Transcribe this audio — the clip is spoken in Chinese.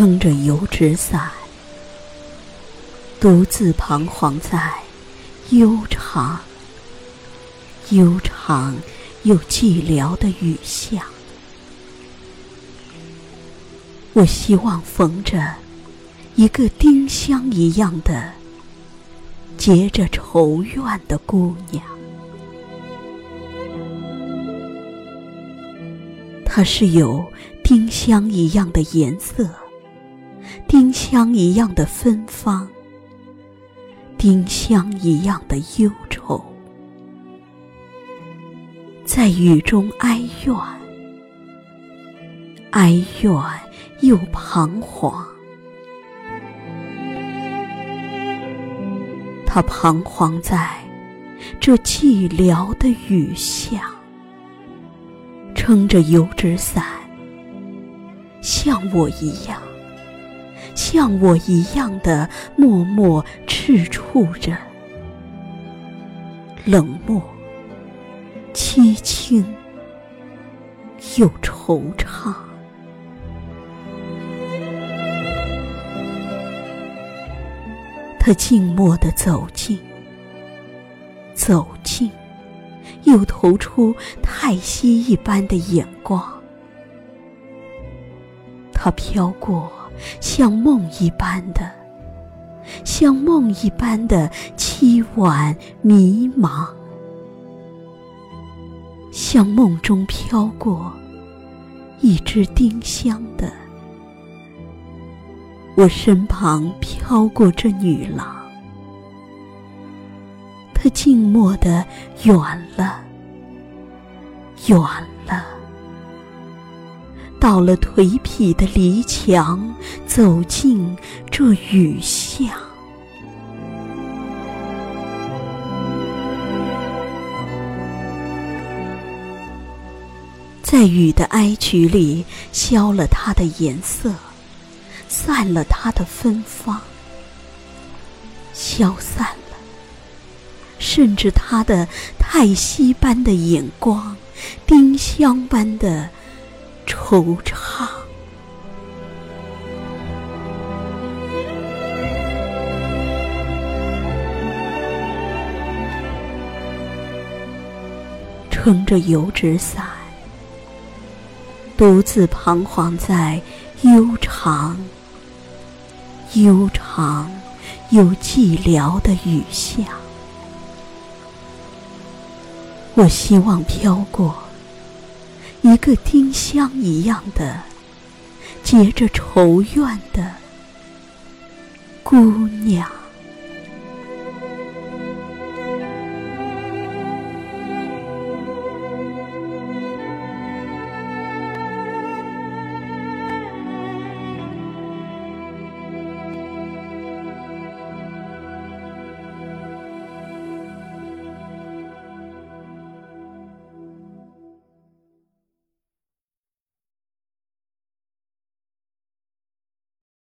撑着油纸伞，独自彷徨在悠长、悠长又寂寥的雨巷。我希望逢着一个丁香一样的结着愁怨的姑娘，她是有丁香一样的颜色，丁香一样的芬芳，丁香一样的忧愁，在雨中哀怨，哀怨。又彷徨，他彷徨在这寂寥的雨下，撑着油纸伞，像我一样，像我一样的默默赤触着，冷漠、凄清又惆怅。他静默的走近，走近，又投出太息一般的眼光。他飘过，像梦一般的，像梦一般的凄婉迷茫，像梦中飘过一只丁香的。我身旁飘过这女郎，她静默的远了，远，到了颓圮的篱墙，走进这雨巷，在雨的哀曲里消了它的颜色。散了它的芬芳，消散了，甚至它的叹息般的眼光，丁香般的惆怅。撑着油纸伞，独自彷徨在悠长。悠长又寂寥的雨下，我希望飘过一个丁香一样的结着愁怨的姑娘。